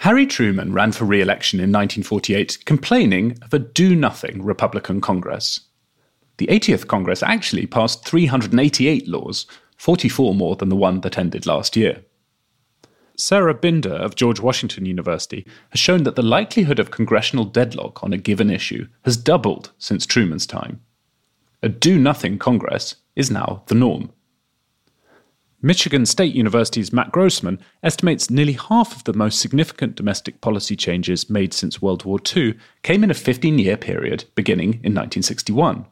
Harry Truman ran for re election in 1948, complaining of a do nothing Republican Congress. The 80th Congress actually passed 388 laws, 44 more than the one that ended last year. Sarah Binder of George Washington University has shown that the likelihood of congressional deadlock on a given issue has doubled since Truman's time. A do nothing Congress is now the norm. Michigan State University's Matt Grossman estimates nearly half of the most significant domestic policy changes made since World War II came in a 15 year period beginning in 1961.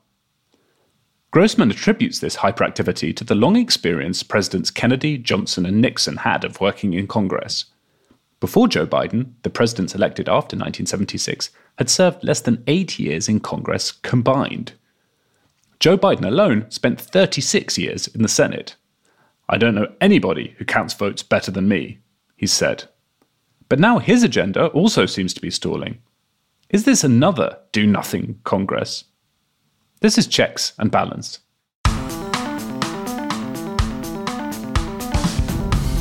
Grossman attributes this hyperactivity to the long experience Presidents Kennedy, Johnson, and Nixon had of working in Congress. Before Joe Biden, the presidents elected after 1976 had served less than eight years in Congress combined. Joe Biden alone spent 36 years in the Senate. I don't know anybody who counts votes better than me, he said. But now his agenda also seems to be stalling. Is this another do nothing Congress? This is Checks and Balance.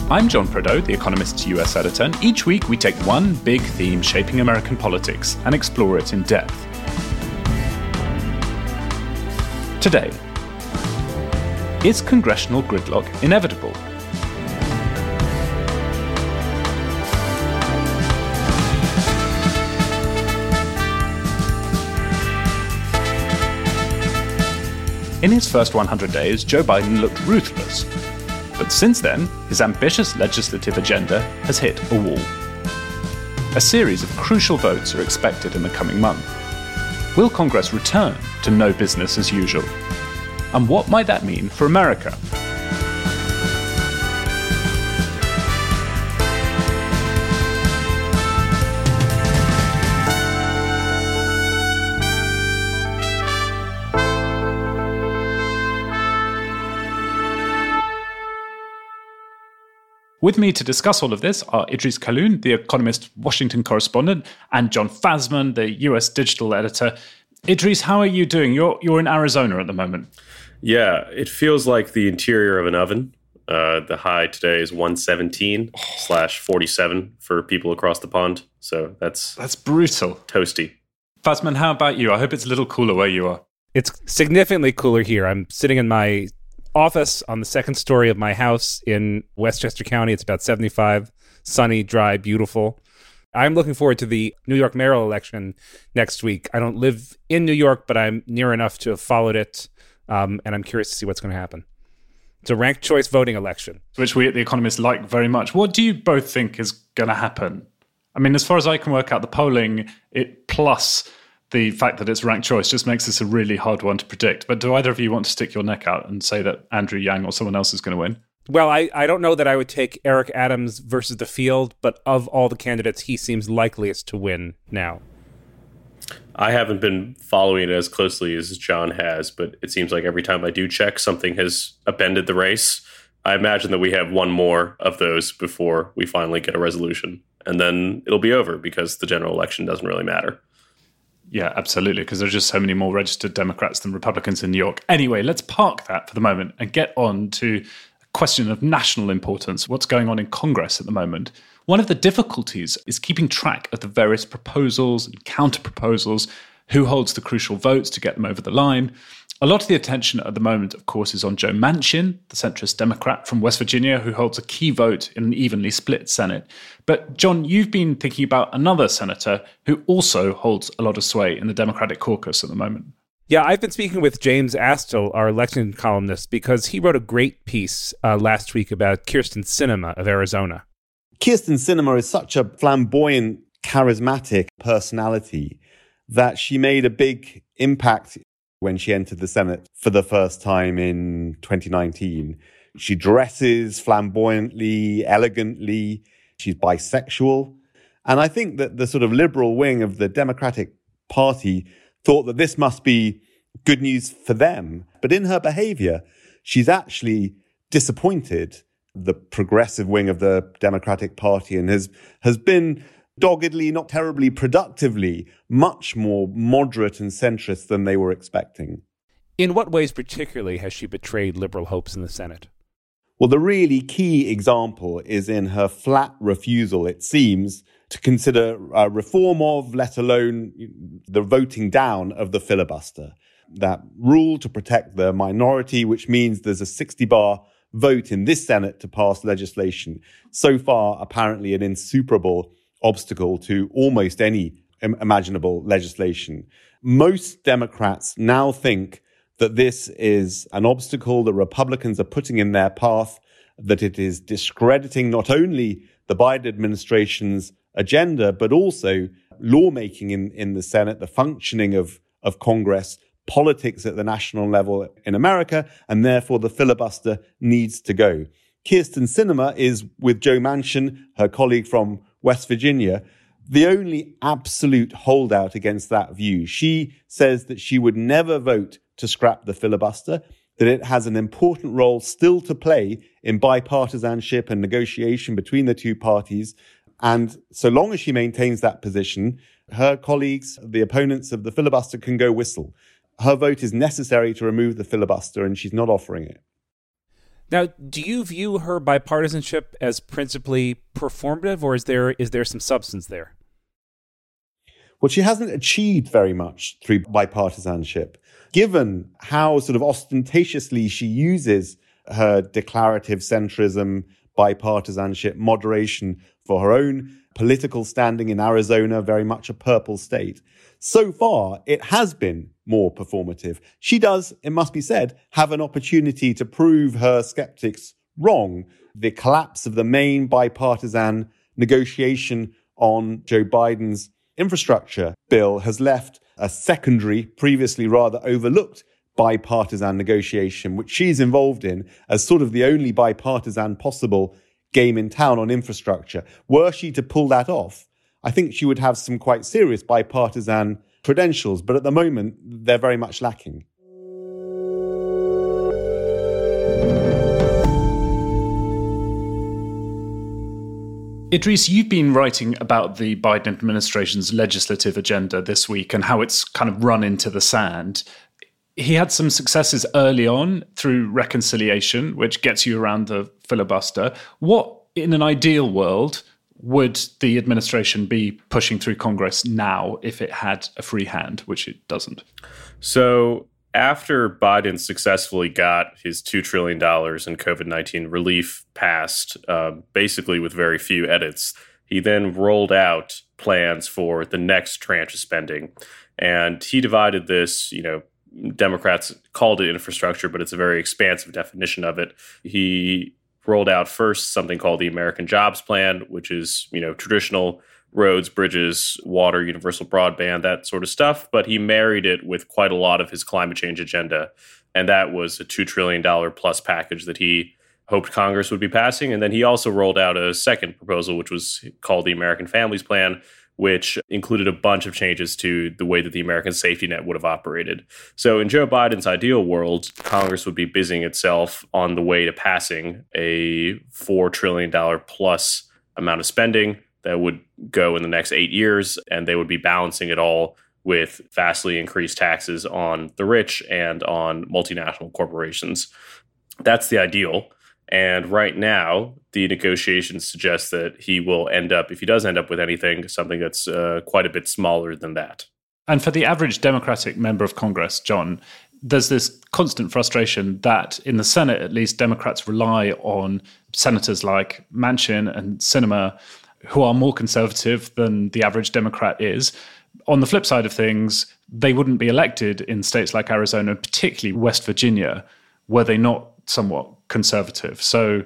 I'm John Prideaux, The Economist's US editor, and each week we take one big theme shaping American politics and explore it in depth. Today, is congressional gridlock inevitable? In his first 100 days, Joe Biden looked ruthless. But since then, his ambitious legislative agenda has hit a wall. A series of crucial votes are expected in the coming month. Will Congress return to no business as usual? And what might that mean for America? With me to discuss all of this are Idrees Kahloon, the Economist Washington correspondent, and Jon Fasman, the US digital editor. Idrees, how are you doing? You're you're in Arizona at the moment. Yeah, it feels like the interior of an oven. Uh, the high today is 117 slash 47 for people across the pond. So that's that's brutal. Toasty. Fasman, how about you? I hope it's a little cooler where you are. It's significantly cooler here. I'm sitting in my office on the second story of my house in Westchester County. It's about 75, sunny, dry, beautiful. I'm looking forward to the New York mayoral election next week. I don't live in New York, but I'm near enough to have followed it um, and I'm curious to see what's going to happen. It's a ranked choice voting election, which we at The Economist like very much. What do you both think is going to happen? I mean, as far as I can work out, the polling it plus the fact that it's ranked choice just makes this a really hard one to predict. But do either of you want to stick your neck out and say that Andrew Yang or someone else is going to win? Well, I, I don't know that I would take Eric Adams versus the field, but of all the candidates, he seems likeliest to win now. I haven't been following it as closely as John has, but it seems like every time I do check, something has upended the race. I imagine that we have one more of those before we finally get a resolution. And then it'll be over because the general election doesn't really matter. Yeah, absolutely. Because there's just so many more registered Democrats than Republicans in New York. Anyway, let's park that for the moment and get on to a question of national importance what's going on in Congress at the moment. One of the difficulties is keeping track of the various proposals and counter proposals, who holds the crucial votes to get them over the line. A lot of the attention at the moment, of course, is on Joe Manchin, the centrist Democrat from West Virginia, who holds a key vote in an evenly split Senate. But, John, you've been thinking about another senator who also holds a lot of sway in the Democratic caucus at the moment. Yeah, I've been speaking with James Astill, our Lexington columnist, because he wrote a great piece uh, last week about Kyrsten Sinema of Arizona. Kyrsten Sinema is such a flamboyant, charismatic personality that she made a big impact when she entered the Senate for the first time in 2019. She dresses flamboyantly, elegantly. She's bisexual. And I think that the sort of liberal wing of the Democratic Party thought that this must be good news for them. But in her behavior, she's actually disappointed the progressive wing of the Democratic Party and has has been doggedly, not terribly productively, much more moderate and centrist than they were expecting. In what ways, particularly, has she betrayed liberal hopes in the Senate? Well, the really key example is in her flat refusal, it seems, to consider uh, reform of, let alone the voting down of the filibuster. That rule to protect the minority, which means there's a 60 bar vote in this Senate to pass legislation. So far, apparently an insuperable obstacle to almost any imaginable legislation. Most Democrats now think that this is an obstacle that Republicans are putting in their path, that it is discrediting not only the Biden administration's agenda, but also lawmaking in, in the Senate, the functioning of, of Congress, politics at the national level in America, and therefore the filibuster needs to go. Kyrsten Sinema is with Joe Manchin, her colleague from West Virginia, the only absolute holdout against that view. She says that she would never vote to scrap the filibuster, that it has an important role still to play in bipartisanship and negotiation between the two parties. And so long as she maintains that position, her colleagues, the opponents of the filibuster, can go whistle. Her vote is necessary to remove the filibuster, and she's not offering it. Now, do you view her bipartisanship as principally performative, or is there is there some substance there? Well, she hasn't achieved very much through bipartisanship, given how sort of ostentatiously she uses her declarative centrism, bipartisanship, moderation for her own political standing in Arizona, very much a purple state. So far, it has been more performative. She does, it must be said, have an opportunity to prove her skeptics wrong. The collapse of the main bipartisan negotiation on Joe Biden's infrastructure bill has left a secondary, previously rather overlooked bipartisan negotiation, which she's involved in as sort of the only bipartisan possible game in town on infrastructure. Were she to pull that off, I think she would have some quite serious bipartisan credentials, but at the moment, they're very much lacking. Idrees, you've been writing about the Biden administration's legislative agenda this week and how it's kind of run into the sand. He had some successes early on through reconciliation, which gets you around the filibuster. What, in an ideal world, would the administration be pushing through Congress now if it had a free hand, which it doesn't? So, after Biden successfully got his $2 trillion in COVID 19 relief passed, uh, basically with very few edits, he then rolled out plans for the next tranche of spending. And he divided this, you know, Democrats called it infrastructure, but it's a very expansive definition of it. He rolled out first something called the American Jobs Plan, which is, you know, traditional roads, bridges, water, universal broadband, that sort of stuff. But he married it with quite a lot of his climate change agenda. And that was a $2 trillion plus package that he hoped Congress would be passing. And then he also rolled out a second proposal, which was called the American Families Plan, which included a bunch of changes to the way that the American safety net would have operated. So, in Joe Biden's ideal world, Congress would be busying itself on the way to passing a $4 trillion plus amount of spending that would go in the next eight years, and they would be balancing it all with vastly increased taxes on the rich and on multinational corporations. That's the ideal. And right now, the negotiations suggest that he will end up, if he does end up with anything, something that's uh, quite a bit smaller than that. And for the average Democratic member of Congress, John, there's this constant frustration that in the Senate, at least, Democrats rely on senators like Manchin and Sinema who are more conservative than the average Democrat is. On the flip side of things, they wouldn't be elected in states like Arizona, particularly West Virginia, were they not somewhat conservative. So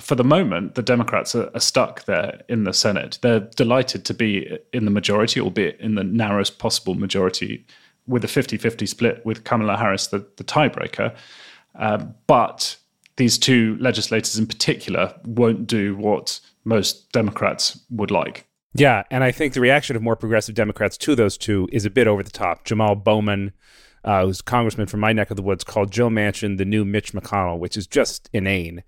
for the moment, the Democrats are, are, stuck there in the Senate. They're delighted to be in the majority, albeit in the narrowest possible majority, with a 50 50 split with Kamala Harris, the, the tiebreaker. Um, but these two legislators in particular won't do what most Democrats would like. Yeah, and I think the reaction of more progressive Democrats to those two is a bit over the top. Jamal Bowman, uh, who's congressman from my neck of the woods, called Joe Manchin the new Mitch McConnell, which is just inane.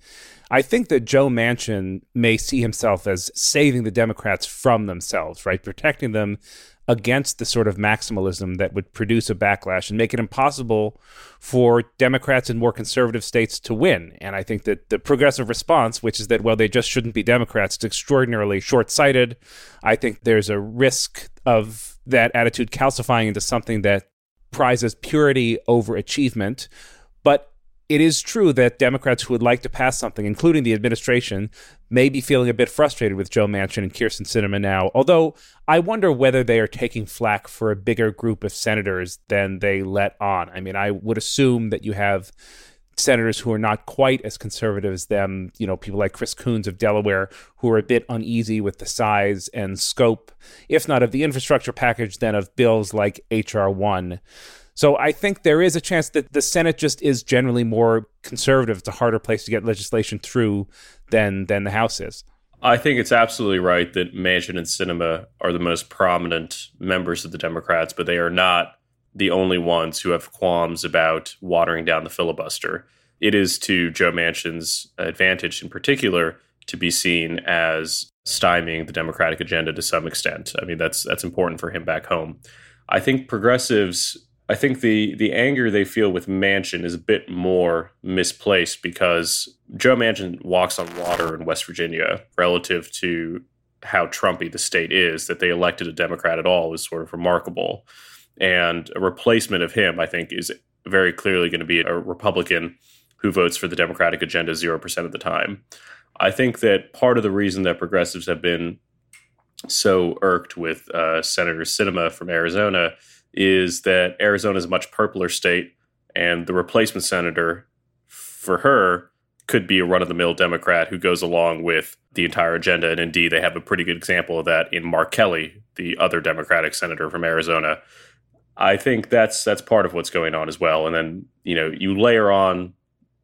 I think that Joe Manchin may see himself as saving the Democrats from themselves, right? Protecting them against the sort of maximalism that would produce a backlash and make it impossible for Democrats in more conservative states to win. And I think that the progressive response, which is that, well, they just shouldn't be Democrats, it's extraordinarily short sighted. I think there's a risk of that attitude calcifying into something that prizes purity over achievement. But it is true that Democrats who would like to pass something, including the administration, may be feeling a bit frustrated with Joe Manchin and Kyrsten Sinema now. Although I wonder whether they are taking flack for a bigger group of senators than they let on. I mean, I would assume that you have senators who are not quite as conservative as them, you know, people like Chris Coons of Delaware, who are a bit uneasy with the size and scope, if not of the infrastructure package, then of bills like H.R. 1. So I think there is a chance that the Senate just is generally more conservative. It's a harder place to get legislation through than than the House is. I think it's absolutely right that Manchin and Sinema are the most prominent members of the Democrats, but they are not the only ones who have qualms about watering down the filibuster. It is to Joe Manchin's advantage, in particular, to be seen as stymieing the Democratic agenda to some extent. I mean, that's that's important for him back home. I think progressives I think the the anger they feel with Manchin is a bit more misplaced because Joe Manchin walks on water in West Virginia relative to how Trumpy the state is. That they elected a Democrat at all is sort of remarkable, and a replacement of him, I think, is very clearly going to be a Republican who votes for the Democratic agenda zero percent of the time. I think that part of the reason that progressives have been so irked with uh, Senator Sinema from Arizona is that Arizona is a much purpler state, and the replacement senator for her could be a run of the mill Democrat who goes along with the entire agenda. And indeed, they have a pretty good example of that in Mark Kelly, the other Democratic senator from Arizona. I think that's that's part of what's going on as well. And then you know you layer on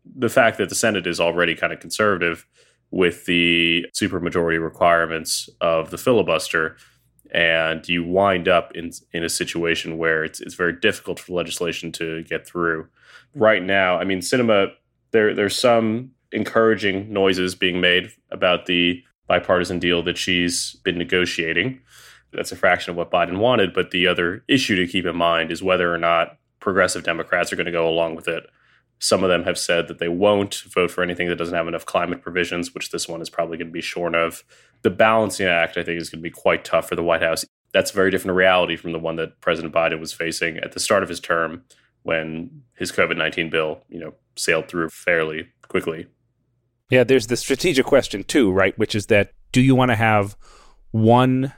the fact that the Senate is already kind of conservative with the supermajority requirements of the filibuster and you wind up in in a situation where it's it's very difficult for legislation to get through. Right now, I mean, Sinema there there's some encouraging noises being made about the bipartisan deal that she's been negotiating. That's a fraction of what Biden wanted, but the other issue to keep in mind is whether or not progressive Democrats are going to go along with it. Some of them have said that they won't vote for anything that doesn't have enough climate provisions, which this one is probably going to be shorn of. The balancing act, I think, is going to be quite tough for the White House. That's a very different reality from the one that President Biden was facing at the start of his term when his COVID 19 bill, you know, sailed through fairly quickly. Yeah, there's the strategic question too, right? Which is that do you want to have one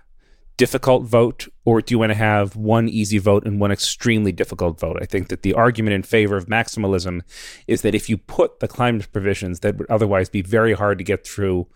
difficult vote, or do you want to have one easy vote and one extremely difficult vote? I think that the argument in favor of maximalism is that if you put the climate provisions that would otherwise be very hard to get through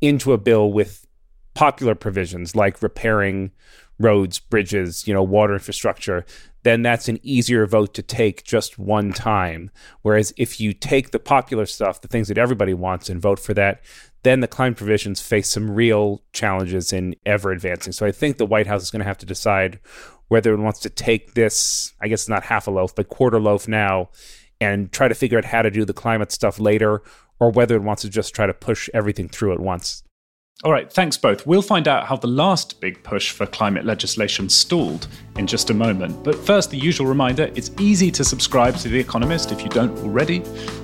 into a bill with popular provisions like repairing roads, bridges, you know, water infrastructure, then that's an easier vote to take just one time. Whereas if you take the popular stuff, the things that everybody wants, and vote for that, then the climate provisions face some real challenges in ever advancing. So I think the White House is going to have to decide whether it wants to take this, I guess not half a loaf, but quarter loaf now, and try to figure out how to do the climate stuff later, or whether it wants to just try to push everything through at once. All right, thanks both. We'll find out how the last big push for climate legislation stalled in just a moment. But first, the usual reminder it's easy to subscribe to The Economist if you don't already.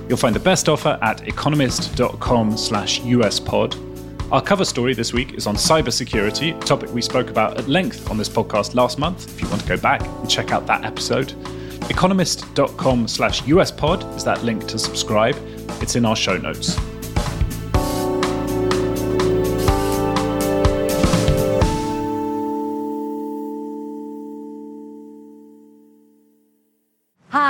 You'll find the best offer at economist.com slash uspod. Our cover story this week is on cybersecurity, a topic we spoke about at length on this podcast last month. If you want to go back and check out that episode, economist.com slash uspod is that link to subscribe. It's in our show notes.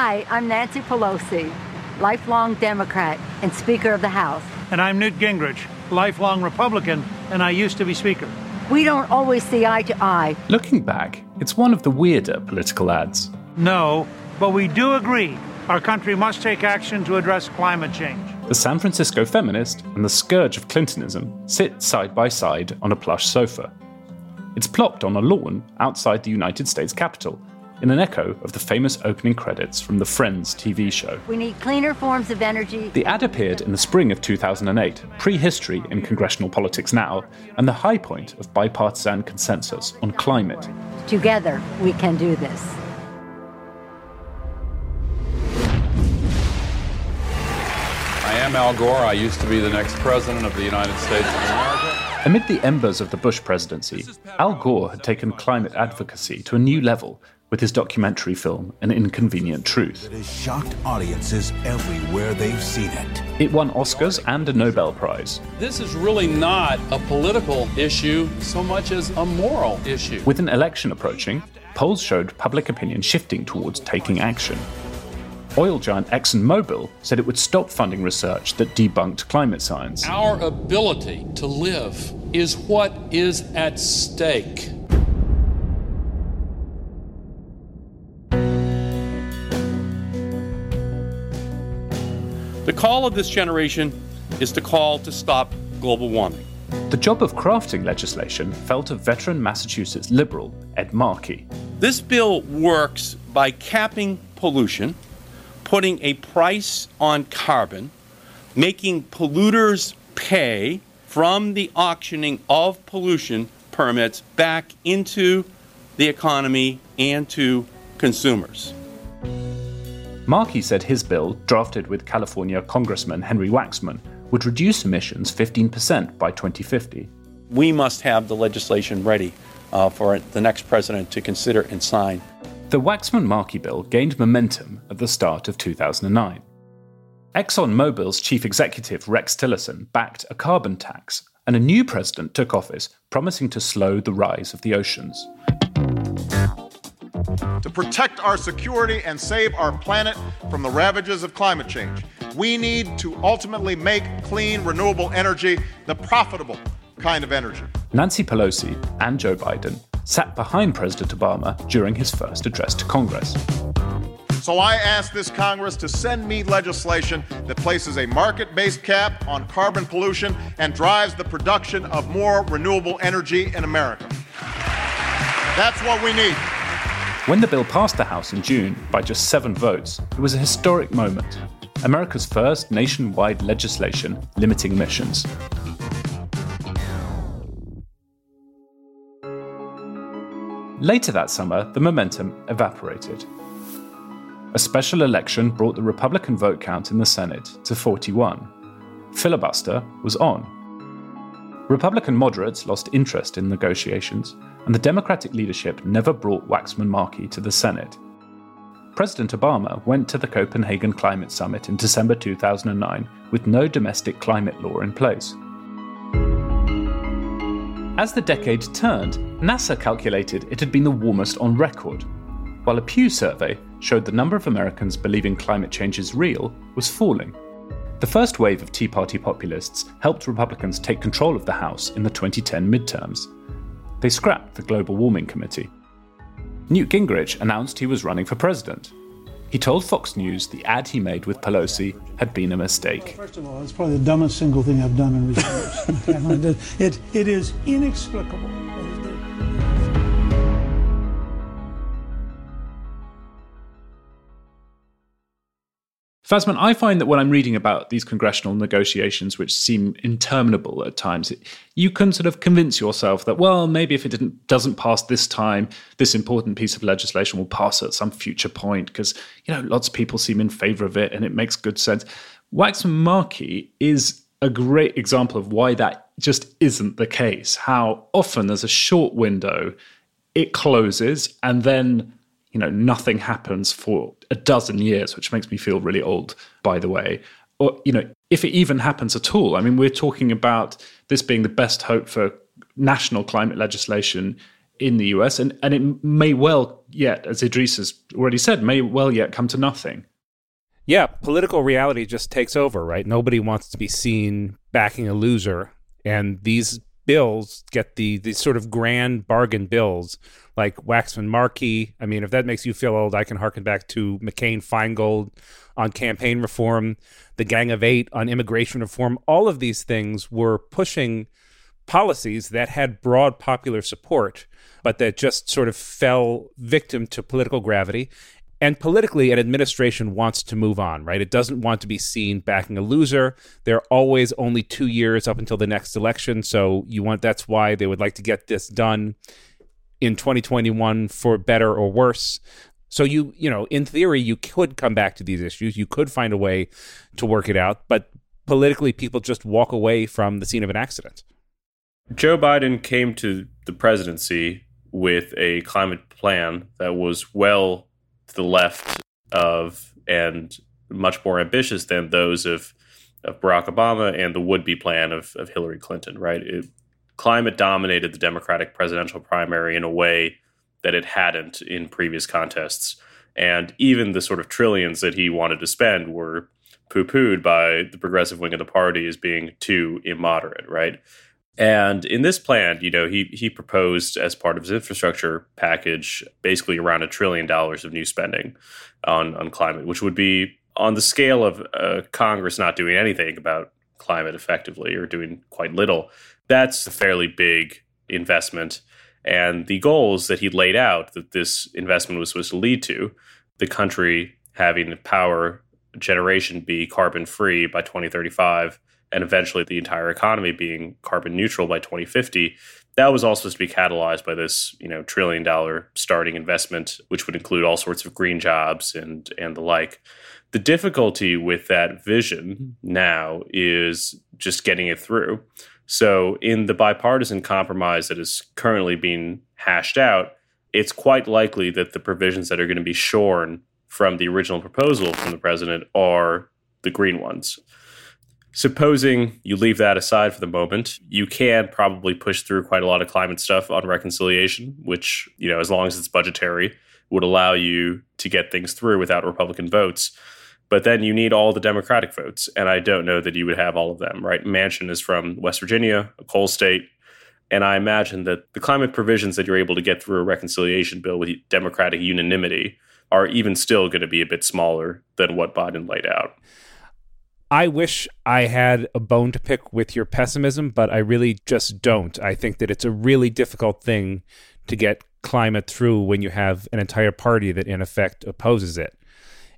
Hi, I'm Nancy Pelosi, lifelong Democrat and Speaker of the House. And I'm Newt Gingrich, lifelong Republican, and I used to be Speaker. We don't always see eye to eye. Looking back, it's one of the weirder political ads. No, but we do agree our country must take action to address climate change. The San Francisco feminist and the scourge of Clintonism sit side by side on a plush sofa. It's plopped on a lawn outside the United States Capitol, in an echo of the famous opening credits from the Friends TV show. We need cleaner forms of energy. The ad appeared in the spring of 2008, prehistory in congressional politics now, and the high point of bipartisan consensus on climate. Together, we can do this. I am Al Gore. I used to be the next president of the United States of America. Amid the embers of the Bush presidency, Al Gore had taken climate advocacy to a new level with his documentary film, An Inconvenient Truth. It has shocked audiences everywhere they've seen it. It won Oscars and a Nobel Prize. This is really not a political issue so much as a moral issue. With an election approaching, polls showed public opinion shifting towards taking action. Oil giant ExxonMobil said it would stop funding research that debunked climate science. Our ability to live is what is at stake. Call of this generation is to call to stop global warming. The job of crafting legislation fell to veteran Massachusetts liberal Ed Markey. This bill works by capping pollution, putting a price on carbon, making polluters pay from the auctioning of pollution permits back into the economy and to consumers. Markey said his bill, drafted with California Congressman Henry Waxman, would reduce emissions 15% by 2050. We must have the legislation ready uh, for the next president to consider and sign. The Waxman Markey bill gained momentum at the start of 2009. ExxonMobil's chief executive Rex Tillerson backed a carbon tax, and a new president took office promising to slow the rise of the oceans. To protect our security and save our planet from the ravages of climate change, we need to ultimately make clean, renewable energy the profitable kind of energy. Nancy Pelosi and Joe Biden sat behind President Obama during his first address to Congress. So I ask this Congress to send me legislation that places a market based cap on carbon pollution and drives the production of more renewable energy in America. That's what we need. When the bill passed the House in June by just seven votes, it was a historic moment. America's first nationwide legislation limiting emissions. Later that summer, the momentum evaporated. A special election brought the Republican vote count in the Senate to 41. Filibuster was on. Republican moderates lost interest in negotiations, and the Democratic leadership never brought Waxman Markey to the Senate. President Obama went to the Copenhagen Climate Summit in December 2009 with no domestic climate law in place. As the decade turned, NASA calculated it had been the warmest on record, while a Pew survey showed the number of Americans believing climate change is real was falling. The first wave of Tea Party populists helped Republicans take control of the House in the 2010 midterms. They scrapped the Global Warming Committee. Newt Gingrich announced he was running for president. He told Fox News the ad he made with Pelosi had been a mistake. First of all, it's probably the dumbest single thing I've done in recent years. it, it is inexplicable. Fasman, I find that when I'm reading about these congressional negotiations, which seem interminable at times, you can sort of convince yourself that, well, maybe if it doesn't pass this time, this important piece of legislation will pass at some future point because you know lots of people seem in favour of it and it makes good sense. Waxman Markey is a great example of why that just isn't the case. How often there's a short window, it closes, and then you know nothing happens for a dozen years, which makes me feel really old, by the way. Or you know, if it even happens at all. I mean, we're talking about this being the best hope for national climate legislation in the US, and and it may well yet, as Idrees has already said, may well yet come to nothing. Yeah, political reality just takes over, right? Nobody wants to be seen backing a loser, and these bills get the the sort of grand bargain bills like Waxman Markey. I mean, if that makes you feel old, I can harken back to McCain Feingold on campaign reform, the Gang of Eight on immigration reform. All of these things were pushing policies that had broad popular support, but that just sort of fell victim to political gravity. And politically, an administration wants to move on, right? It doesn't want to be seen backing a loser. They're always only two years up until the next election. So you want that's why they would like to get this done in 2021 for better or worse. So you, you know, in theory, you could come back to these issues. You could find a way to work it out, but politically, people just walk away from the scene of an accident. Joe Biden came to the presidency with a climate plan that was well to the left of and much more ambitious than those of, of Barack Obama and the would be plan of, of Hillary Clinton, right? It, climate dominated the Democratic presidential primary in a way that it hadn't in previous contests. And even the sort of trillions that he wanted to spend were poo pooed by the progressive wing of the party as being too immoderate, right? And in this plan, you know, he he proposed as part of his infrastructure package basically around a trillion dollars of new spending on on climate, which would be on the scale of uh, Congress not doing anything about climate effectively or doing quite little. That's a fairly big investment. And the goals that he laid out that this investment was supposed to lead to, the country having power generation be carbon free by 2035 and eventually the entire economy being carbon neutral by 2050 that was supposed to be catalyzed by this you know trillion dollar starting investment which would include all sorts of green jobs and and the like. The difficulty with that vision now is just getting it through. So in the bipartisan compromise that is currently being hashed out it's quite likely that the provisions that are going to be shorn from the original proposal from the president are the green ones supposing you leave that aside for the moment, you can probably push through quite a lot of climate stuff on reconciliation, which, you know, as long as it's budgetary, would allow you to get things through without Republican votes. But then you need all the Democratic votes. And I don't know that you would have all of them, right? Manchin is from West Virginia, a coal state. And I imagine that the climate provisions that you're able to get through a reconciliation bill with Democratic unanimity are even still going to be a bit smaller than what Biden laid out. I wish I had a bone to pick with your pessimism, but I really just don't. I think that it's a really difficult thing to get climate through when you have an entire party that, in effect, opposes it.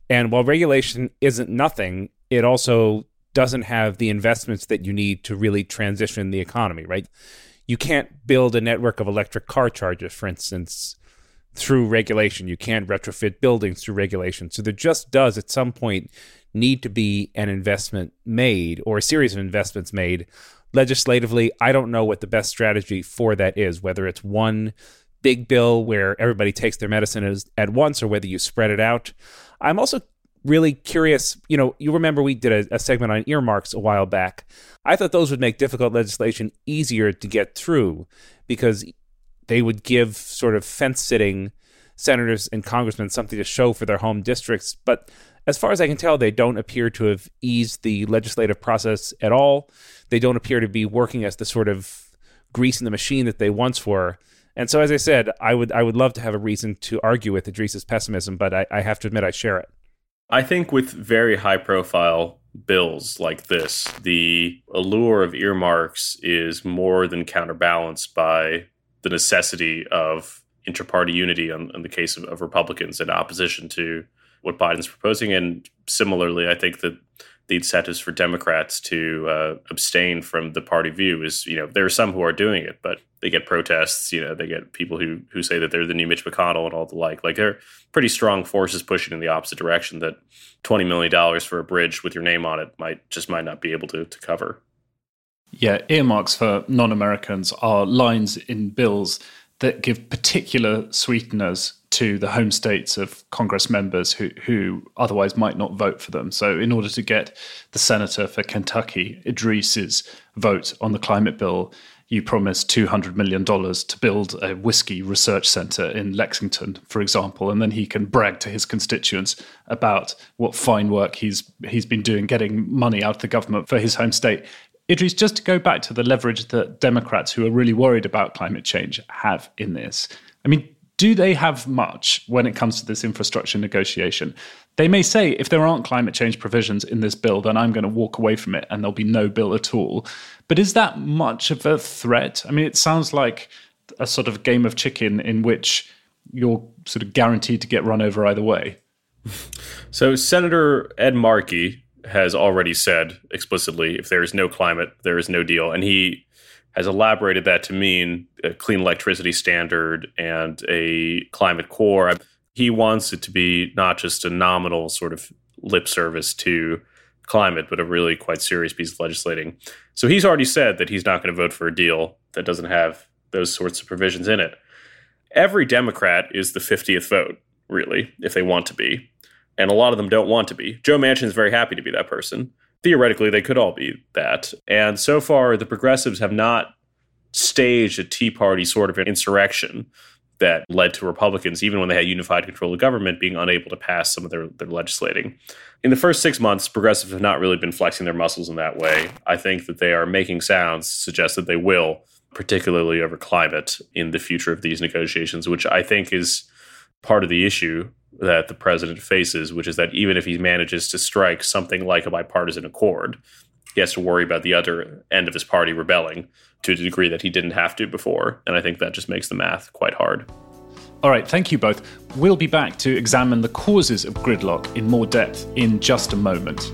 And while regulation isn't nothing, it also doesn't have the investments that you need to really transition the economy, right? You can't build a network of electric car chargers, for instance, through regulation. You can't retrofit buildings through regulation. So there just does, at some point, need to be an investment made or a series of investments made legislatively. I don't know what the best strategy for that is, whether it's one big bill where everybody takes their medicine at once or whether you spread it out. I'm also really curious. You know, you remember we did a, a, segment on earmarks a while back. I thought those would make difficult legislation easier to get through because they would give sort of fence sitting senators and congressmen something to show for their home districts. But as far as I can tell, they don't appear to have eased the legislative process at all. They don't appear to be working as the sort of grease in the machine that they once were. And so, as I said, I would I would love to have a reason to argue with Idrees's pessimism, but I, I have to admit I share it. I think with very high profile bills like this, the allure of earmarks is more than counterbalanced by the necessity of inter-party unity in, the case of, of Republicans in opposition to what Biden's proposing. And similarly, I think that the incentives for Democrats to uh, abstain from the party view is, you know, there are some who are doing it, but they get protests. You know, they get people who who say that they're the new Mitch McConnell and all the like. Like they're pretty strong forces pushing in the opposite direction. That twenty million dollars for a bridge with your name on it might just might not be able to to cover. Yeah, earmarks for non-Americans are lines in bills that give particular sweeteners to the home states of Congress members who, who otherwise might not vote for them. So, in order to get the senator for Kentucky, Idrees's vote on the climate bill, you promised $200 million to build a whiskey research center in Lexington, for example, and then he can brag to his constituents about what fine work he's he's been doing getting money out of the government for his home state. Idrees, just to go back to the leverage that Democrats who are really worried about climate change have in this. I mean, do they have much when it comes to this infrastructure negotiation? They may say, if there aren't climate change provisions in this bill, then I'm going to walk away from it and there'll be no bill at all. But is that much of a threat? I mean, it sounds like a sort of game of chicken in which you're sort of guaranteed to get run over either way. So, Senator Ed Markey has already said explicitly if there is no climate, there is no deal. And he has elaborated that to mean a clean electricity standard and a climate corps. He wants it to be not just a nominal sort of lip service to climate, but a really quite serious piece of legislating. So he's already said that he's not going to vote for a deal that doesn't have those sorts of provisions in it. Every Democrat is the 50th vote, really, if they want to be. And a lot of them don't want to be. Joe Manchin is very happy to be that person theoretically they could all be that. And so far, the progressives have not staged a Tea Party sort of an insurrection that led to Republicans, even when they had unified control of government, being unable to pass some of their, their legislating. In the first six months, progressives have not really been flexing their muscles in that way. I think that they are making sounds suggest that they will, particularly over climate, in the future of these negotiations, which I think is part of the issue that the president faces, which is that even if he manages to strike something like a bipartisan accord, he has to worry about the other end of his party rebelling to a degree that he didn't have to before. And I think that just makes the math quite hard. All right, thank you both. We'll be back to examine the causes of gridlock in more depth in just a moment.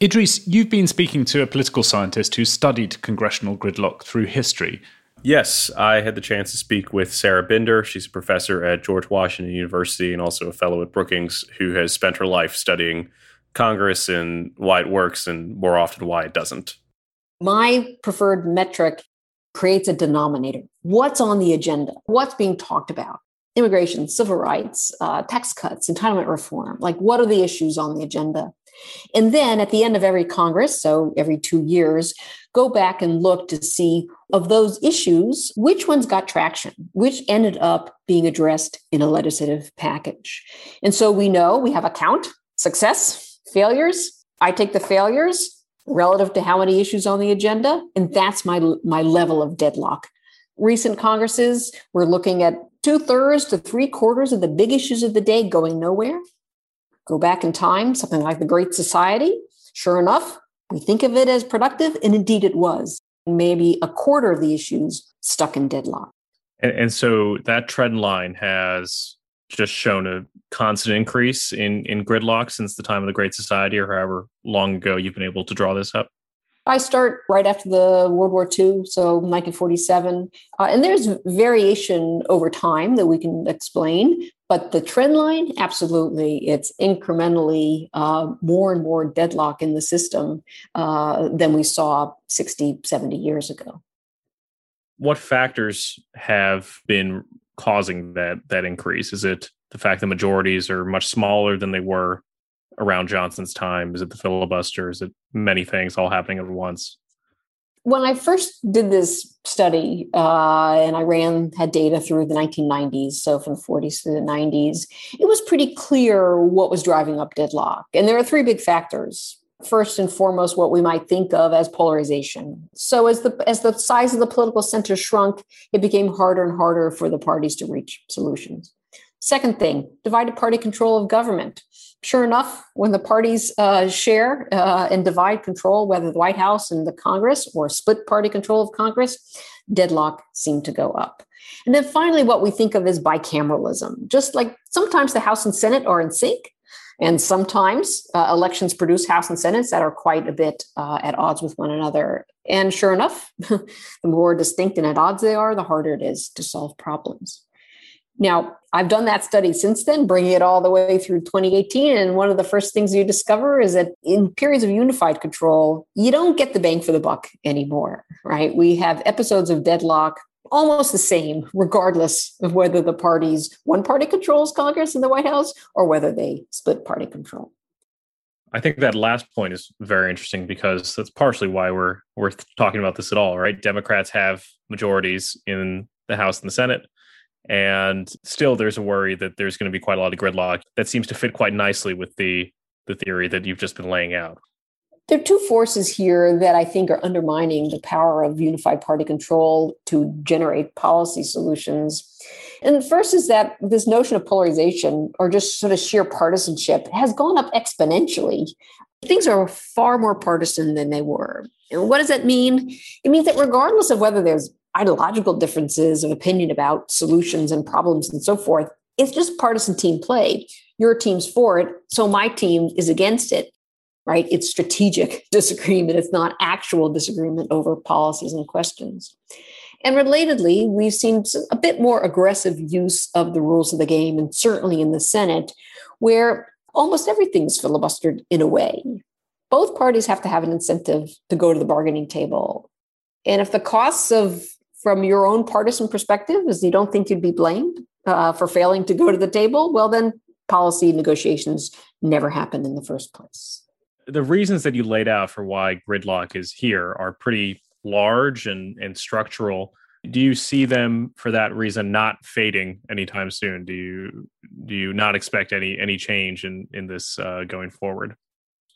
Idrees, you've been speaking to a political scientist who studied congressional gridlock through history. Yes, I had the chance to speak with Sarah Binder. She's a professor at George Washington University and also a fellow at Brookings who has spent her life studying Congress and why it works and more often why it doesn't. My preferred metric creates a denominator. What's on the agenda? What's being talked about? Immigration, civil rights, uh, tax cuts, entitlement reform. Like, what are the issues on the agenda? And then at the end of every Congress, so every two years, go back and look to see of those issues, which ones got traction, which ended up being addressed in a legislative package. And so we know we have a count success, failures. I take the failures relative to how many issues on the agenda, and that's my, my level of deadlock. Recent Congresses, we're looking at two thirds to three quarters of the big issues of the day going nowhere go back in time, something like the Great Society. Sure enough, we think of it as productive, and indeed it was. Maybe a quarter of the issues stuck in deadlock. And, and so that trend line has just shown a constant increase in, in gridlock since the time of the Great Society, or however long ago you've been able to draw this up. I start right after the World War II, so 1947. Uh, and there's variation over time that we can explain. But the trend line, absolutely, it's incrementally uh, more and more deadlock in the system uh, than we saw 60, 70 years ago. What factors have been causing that that increase? Is it the fact that majorities are much smaller than they were around Johnson's time? Is it the filibuster? Is it many things all happening at once? When I first did this study, uh, and I ran had data through the 1990s, so from the 40s to the 90s, it was pretty clear what was driving up deadlock. And there are three big factors. First and foremost, what we might think of as polarization. So as the as the size of the political center shrunk, it became harder and harder for the parties to reach solutions. Second thing, divided party control of government sure enough, when the parties uh, share uh, and divide control, whether the White House and the Congress or split party control of Congress, deadlock seemed to go up. And then finally, what we think of as bicameralism, just like sometimes the House and Senate are in sync. And sometimes uh, elections produce House and Senates that are quite a bit uh, at odds with one another. And sure enough, the more distinct and at odds they are, the harder it is to solve problems. Now, I've done that study since then, bringing it all the way through 2018. And one of the first things you discover is that in periods of unified control, you don't get the bang for the buck anymore, right? We have episodes of deadlock almost the same, regardless of whether the parties, one party controls Congress and the White House or whether they split party control. I think that last point is very interesting because that's partially why we're we're talking about this at all, right? Democrats have majorities in the House and the Senate, and still there's a worry that there's going to be quite a lot of gridlock. That seems to fit quite nicely with the the theory that you've just been laying out. There are two forces here that I think are undermining the power of unified party control to generate policy solutions. And the first is that this notion of polarization or just sort of sheer partisanship has gone up exponentially. Things are far more partisan than they were. And what does that mean? It means that regardless of whether there's ideological differences of opinion about solutions and problems and so forth, it's just partisan team play. Your team's for it, so my team is against it right? It's strategic disagreement. It's not actual disagreement over policies and questions. And relatedly, we've seen a bit more aggressive use of the rules of the game, and certainly in the Senate, where almost everything's filibustered in a way. Both parties have to have an incentive to go to the bargaining table. And if the costs of, from your own partisan perspective, is you don't think you'd be blamed uh, for failing to go to the table, well, then policy negotiations never happen in the first place the reasons that you laid out for why gridlock is here are pretty large and, and structural. Do you see them for that reason not fading anytime soon? Do you do you not expect any any change in in this uh, going forward?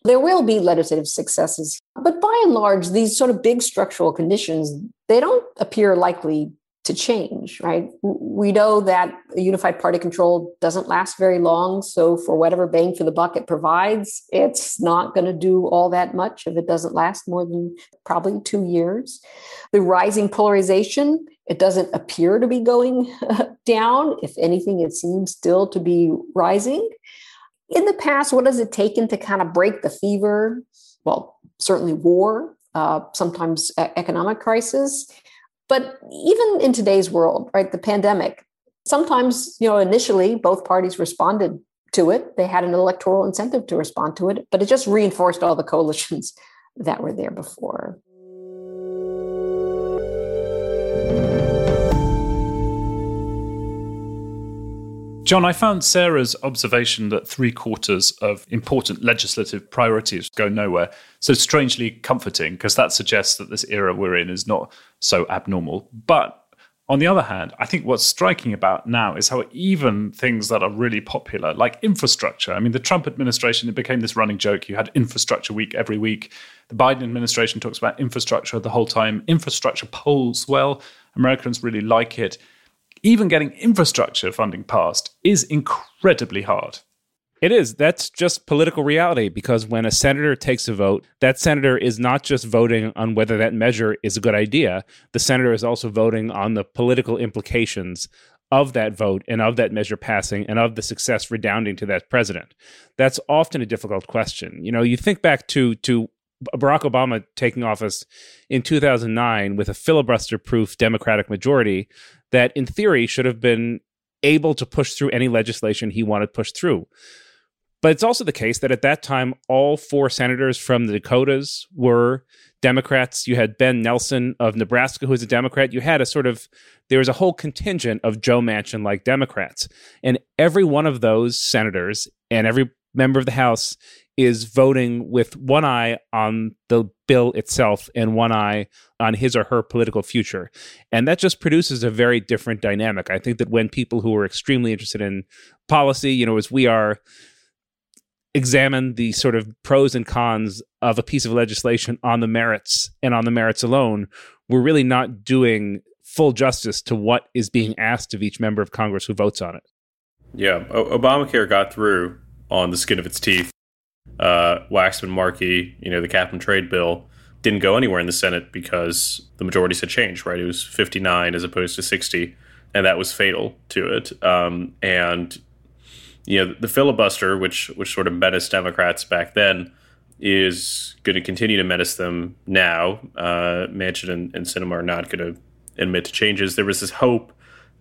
There will be legislative successes, but by and large, these sort of big structural conditions they don't appear likely to change, right? We know that a unified party control doesn't last very long. So, for whatever bang for the buck it provides, it's not going to do all that much if it doesn't last more than probably two years. The rising polarization, it doesn't appear to be going down. If anything, it seems still to be rising. In the past, what has it taken to kind of break the fever? Well, certainly war, uh, sometimes economic crisis but even in today's world, right, the pandemic, sometimes, you know, initially both parties responded to it. They had an electoral incentive to respond to it, but it just reinforced all the coalitions that were there before. John, I found Sarah's observation that three quarters of important legislative priorities go nowhere so strangely comforting because that suggests that this era we're in is not so abnormal. But on the other hand, I think what's striking about now is how even things that are really popular, like infrastructure, I mean, the Trump administration, it became this running joke. You had infrastructure week every week. The Biden administration talks about infrastructure the whole time. Infrastructure polls well. Americans really like it even getting infrastructure funding passed is incredibly hard. It is. That's just political reality because when a senator takes a vote, that senator is not just voting on whether that measure is a good idea. The senator is also voting on the political implications of that vote and of that measure passing and of the success redounding to that president. That's often a difficult question. You know, you think back to to Barack Obama taking office in 2009 with a filibuster proof Democratic majority that, in theory, should have been able to push through any legislation he wanted pushed through. But it's also the case that at that time, all four senators from the Dakotas were Democrats. You had Ben Nelson of Nebraska, who was a Democrat. You had a sort of, there was a whole contingent of Joe Manchin like Democrats. And every one of those senators and every member of the House is voting with one eye on the bill itself and one eye on his or her political future. And that just produces a very different dynamic. I think that when people who are extremely interested in policy, you know, as we are, examine the sort of pros and cons of a piece of legislation on the merits and on the merits alone, we're really not doing full justice to what is being asked of each member of Congress who votes on it. Yeah, o- Obamacare got through on the skin of its teeth uh, Waxman Markey, you know, the cap and trade bill didn't go anywhere in the Senate because the majorities had changed, right? It was 59 as opposed to 60, and that was fatal to it. Um, and, you know, the filibuster, which, which sort of menaced Democrats back then, is going to continue to menace them now. Uh, Manchin and, and Sinema are not going to admit to changes. There was this hope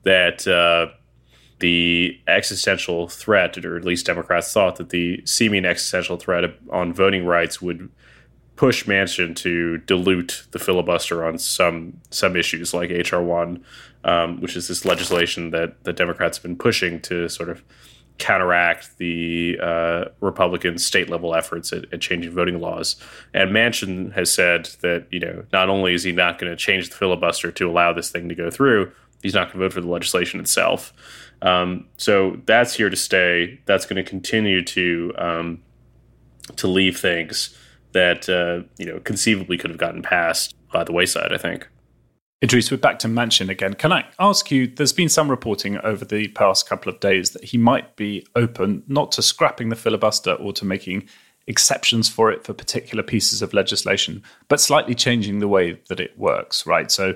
that uh, the existential threat, or at least Democrats thought that the seeming existential threat on voting rights would push Manchin to dilute the filibuster on some some issues like HR one, um, which is this legislation that the Democrats have been pushing to sort of counteract the uh, Republican state level efforts at, at, changing voting laws. And Manchin has said that you know not only is he not going to change the filibuster to allow this thing to go through, he's not going to vote for the legislation itself. Um, so that's here to stay. That's going to continue to um, to leave things that uh, you know conceivably could have gotten passed by the wayside. I think. Idrees, we're back to Manchin again. Can I ask you? There's been some reporting over the past couple of days that he might be open not to scrapping the filibuster or to making exceptions for it for particular pieces of legislation, but slightly changing the way that it works, right? So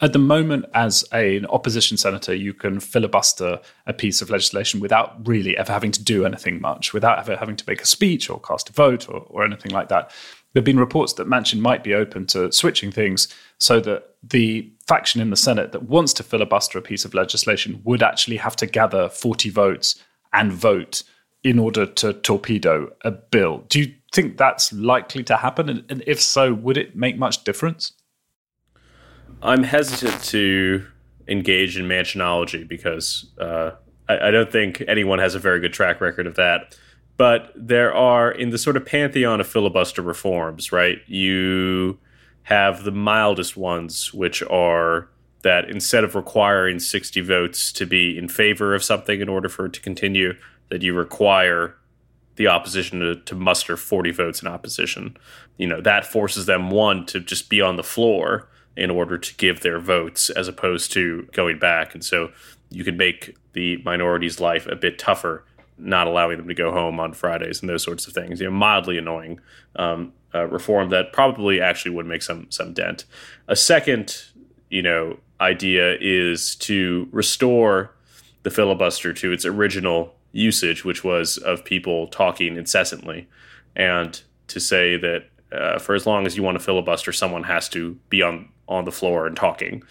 at the moment, as a, an opposition senator, you can filibuster a piece of legislation without really ever having to do anything much, without ever having to make a speech or cast a vote or, or anything like that. There have been reports that Manchin might be open to switching things so that the faction in the Senate that wants to filibuster a piece of legislation would actually have to gather 40 votes and vote in order to torpedo a bill. Do you think that's likely to happen? And if so, would it make much difference? I'm hesitant to engage in Manchinology because uh, I, I, don't think anyone has a very good track record of that. But there are, in the sort of pantheon of filibuster reforms, right? You have the mildest ones, which are that instead of requiring 60 votes to be in favor of something in order for it to continue, that you require the opposition to, to muster 40 votes in opposition. You know, that forces them, one, to just be on the floor in order to give their votes as opposed to going back. And so you could make the minority's life a bit tougher, not allowing them to go home on Fridays and those sorts of things. You know, mildly annoying um, uh, reform that probably actually would make some some dent. A second, you know, idea is to restore the filibuster to its original usage, which was of people talking incessantly, and to say that uh, for as long as you want to filibuster, someone has to be on on the floor and talking.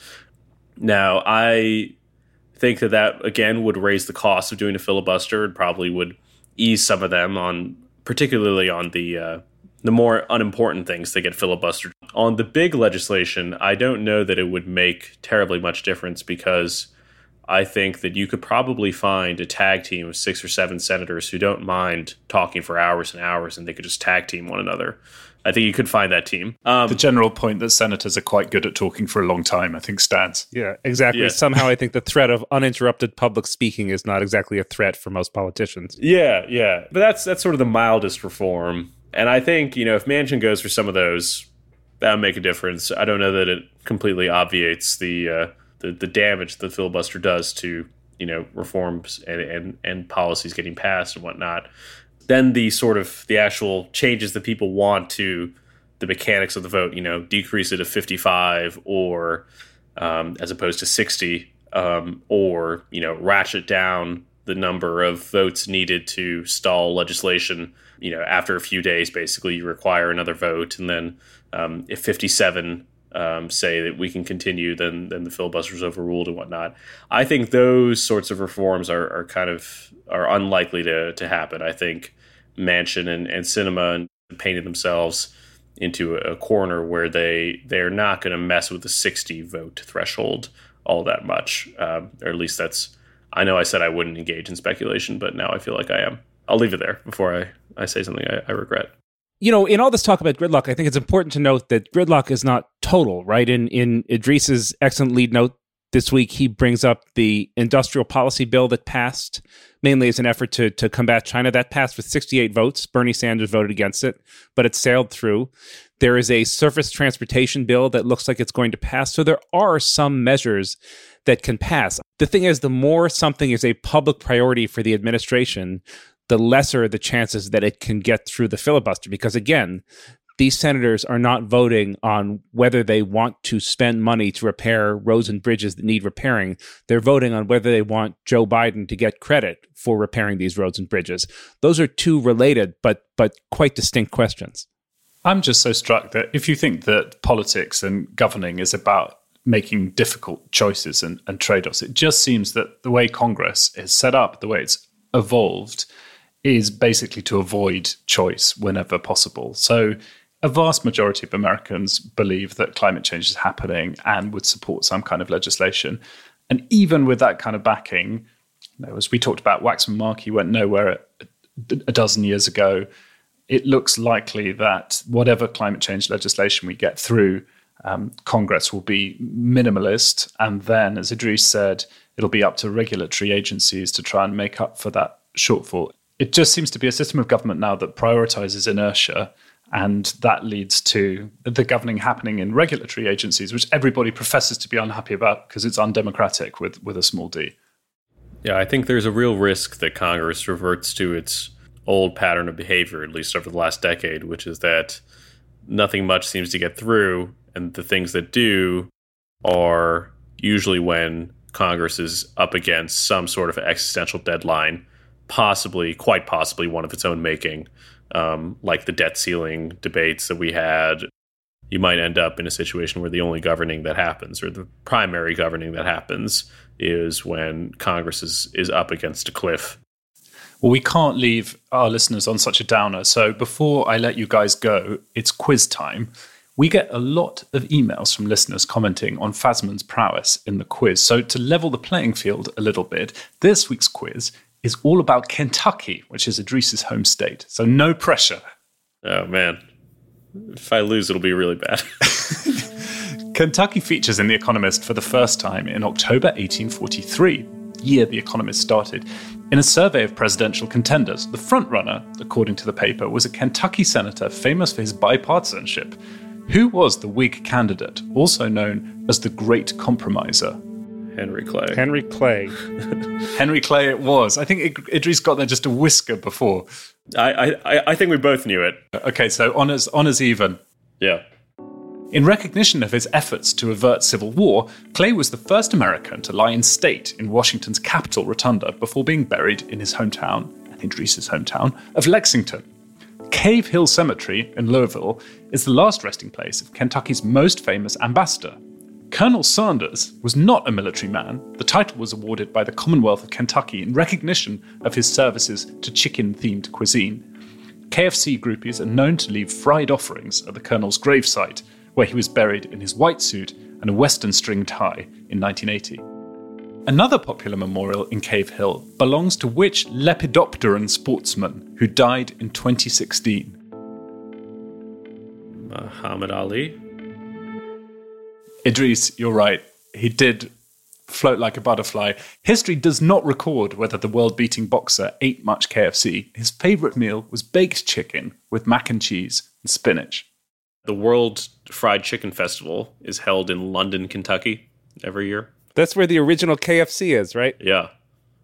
Now, I think that that again would raise the cost of doing a filibuster and probably would ease some of them on, particularly on the uh, the more unimportant things that get filibustered. On the big legislation, I don't know that it would make terribly much difference because I think that you could probably find a tag team of six or seven senators who don't mind talking for hours and hours and they could just tag team one another. I think you could find that team. Um, the general point that senators are quite good at talking for a long time, I think, stands. Yeah, exactly. Yeah. Somehow, I think the threat of uninterrupted public speaking is not exactly a threat for most politicians. Yeah, yeah, but that's that's sort of the mildest reform, and I think you know if Manchin goes for some of those, that would make a difference. I don't know that it completely obviates the uh, the, the damage the filibuster does to you know reforms and, and and policies getting passed and whatnot then the sort of the actual changes that people want to the mechanics of the vote, you know, decrease it to 55 or um, as opposed to 60, um, or, you know, ratchet down the number of votes needed to stall legislation. You know, after a few days, basically, you require another vote. And then um, if 57 um, say that we can continue, then then the filibuster's overruled and whatnot. I think those sorts of reforms are, are kind of are unlikely to to happen. I think Manchin and, and Sinema and painted themselves into a corner where they they're not going to mess with the 60 vote threshold all that much, um, or at least that's. I know I said I wouldn't engage in speculation, but now I feel like I am. I'll leave it there before I, I say something I, I regret you know, in all this talk about gridlock, I think it's important to note that gridlock is not total, right? In in Idrees's excellent lead note this week, he brings up the industrial policy bill that passed mainly as an effort to to combat China. That passed with 68 votes. Bernie Sanders voted against it, but it sailed through. There is a surface transportation bill that looks like it's going to pass. So there are some measures that can pass. The thing is, the more something is a public priority for the administration, the lesser the chances that it can get through the filibuster. Because again, these senators are not voting on whether they want to spend money to repair roads and bridges that need repairing. They're voting on whether they want Joe Biden to get credit for repairing these roads and bridges. Those are two related but but quite distinct questions. I'm just so struck that if you think that politics and governing is about making difficult choices and, and trade offs. It just seems that the way Congress is set up, the way it's evolved, is basically to avoid choice whenever possible. So a vast majority of Americans believe that climate change is happening and would support some kind of legislation. And even with that kind of backing, you know, as we talked about, Waxman Markey went nowhere a dozen years ago. It looks likely that whatever climate change legislation we get through, um, Congress will be minimalist. And then, as Idrees said, it'll be up to regulatory agencies to try and make up for that shortfall. It just seems to be a system of government now that prioritizes inertia and that leads to the governing happening in regulatory agencies, which everybody professes to be unhappy about because it's undemocratic with, with a small d. Yeah, I think there's a real risk that Congress reverts to its old pattern of behavior, at least over the last decade, which is that nothing much seems to get through, and the things that do are usually when Congress is up against some sort of existential deadline, possibly, quite possibly, one of its own making um, like the debt ceiling debates that we had, you might end up in a situation where the only governing that happens, or the primary governing that happens, is when Congress is, is up against a cliff. Well, we can't leave our listeners on such a downer. So before I let you guys go, it's quiz time. We get a lot of emails from listeners commenting on Fasman's prowess in the quiz. So to level the playing field a little bit, this week's quiz is all about Kentucky, which is Idrees's home state. So no pressure. Oh man, if I lose, it'll be really bad. Kentucky features in The Economist for the first time in October 1843, year The Economist started. In a survey of presidential contenders, the frontrunner, according to the paper, was a Kentucky senator famous for his bipartisanship. Who was the Whig candidate, also known as the Great Compromiser? Henry Clay. Henry Clay. Henry Clay it was. I think Idrees got there just a whisker before. I, I, I think we both knew it. Okay, so honors, honors even. Yeah. In recognition of his efforts to avert civil war, Clay was the first American to lie in state in Washington's Capitol Rotunda before being buried in his hometown, and Idrees's hometown, of Lexington. Cave Hill Cemetery in Louisville is the last resting place of Kentucky's most famous ambassador, Colonel Sanders was not a military man. The title was awarded by the Commonwealth of Kentucky in recognition of his services to chicken themed cuisine. KFC groupies are known to leave fried offerings at the Colonel's gravesite, where he was buried in his white suit and a Western string tie in 1980. Another popular memorial in Cave Hill belongs to which Lepidopteran sportsman who died in 2016? Muhammad Ali? Idrees, you're right. He did float like a butterfly. History does not record whether the world beating boxer ate much KFC. His favorite meal was baked chicken with mac and cheese and spinach. The World Fried Chicken Festival is held in London, Kentucky every year. That's where the original KFC is, right? Yeah.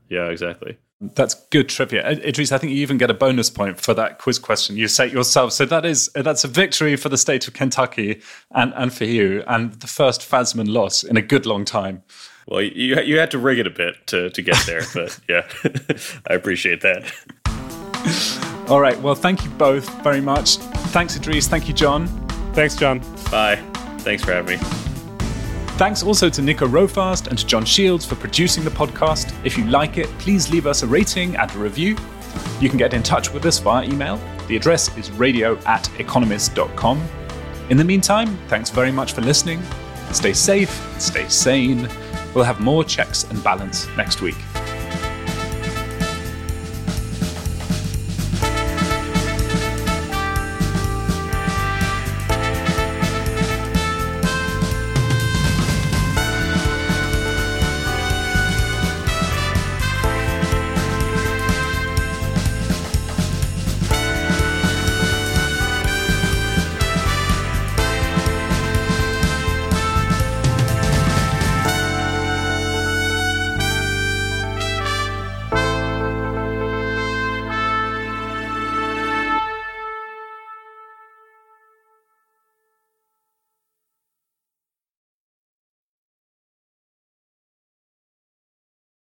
Yeah, exactly. That's good trivia, uh, Idrees. I think you even get a bonus point for that quiz question you set yourself. So that is that's a victory for the state of Kentucky and and for you, and the first Fasman loss in a good long time. Well, you you had to rig it a bit to to get there, but yeah, I appreciate that. All right. Well, thank you both very much. Thanks, Idrees. Thank you, John. Thanks, John. Bye. Thanks for having me. Thanks also to Nico Rofast and to John Shields for producing the podcast. If you like it, please leave us a rating and a review. You can get in touch with us via email. The address is radio at economist.com. In the meantime, thanks very much for listening. Stay safe, stay sane. We'll have more checks and balance next week.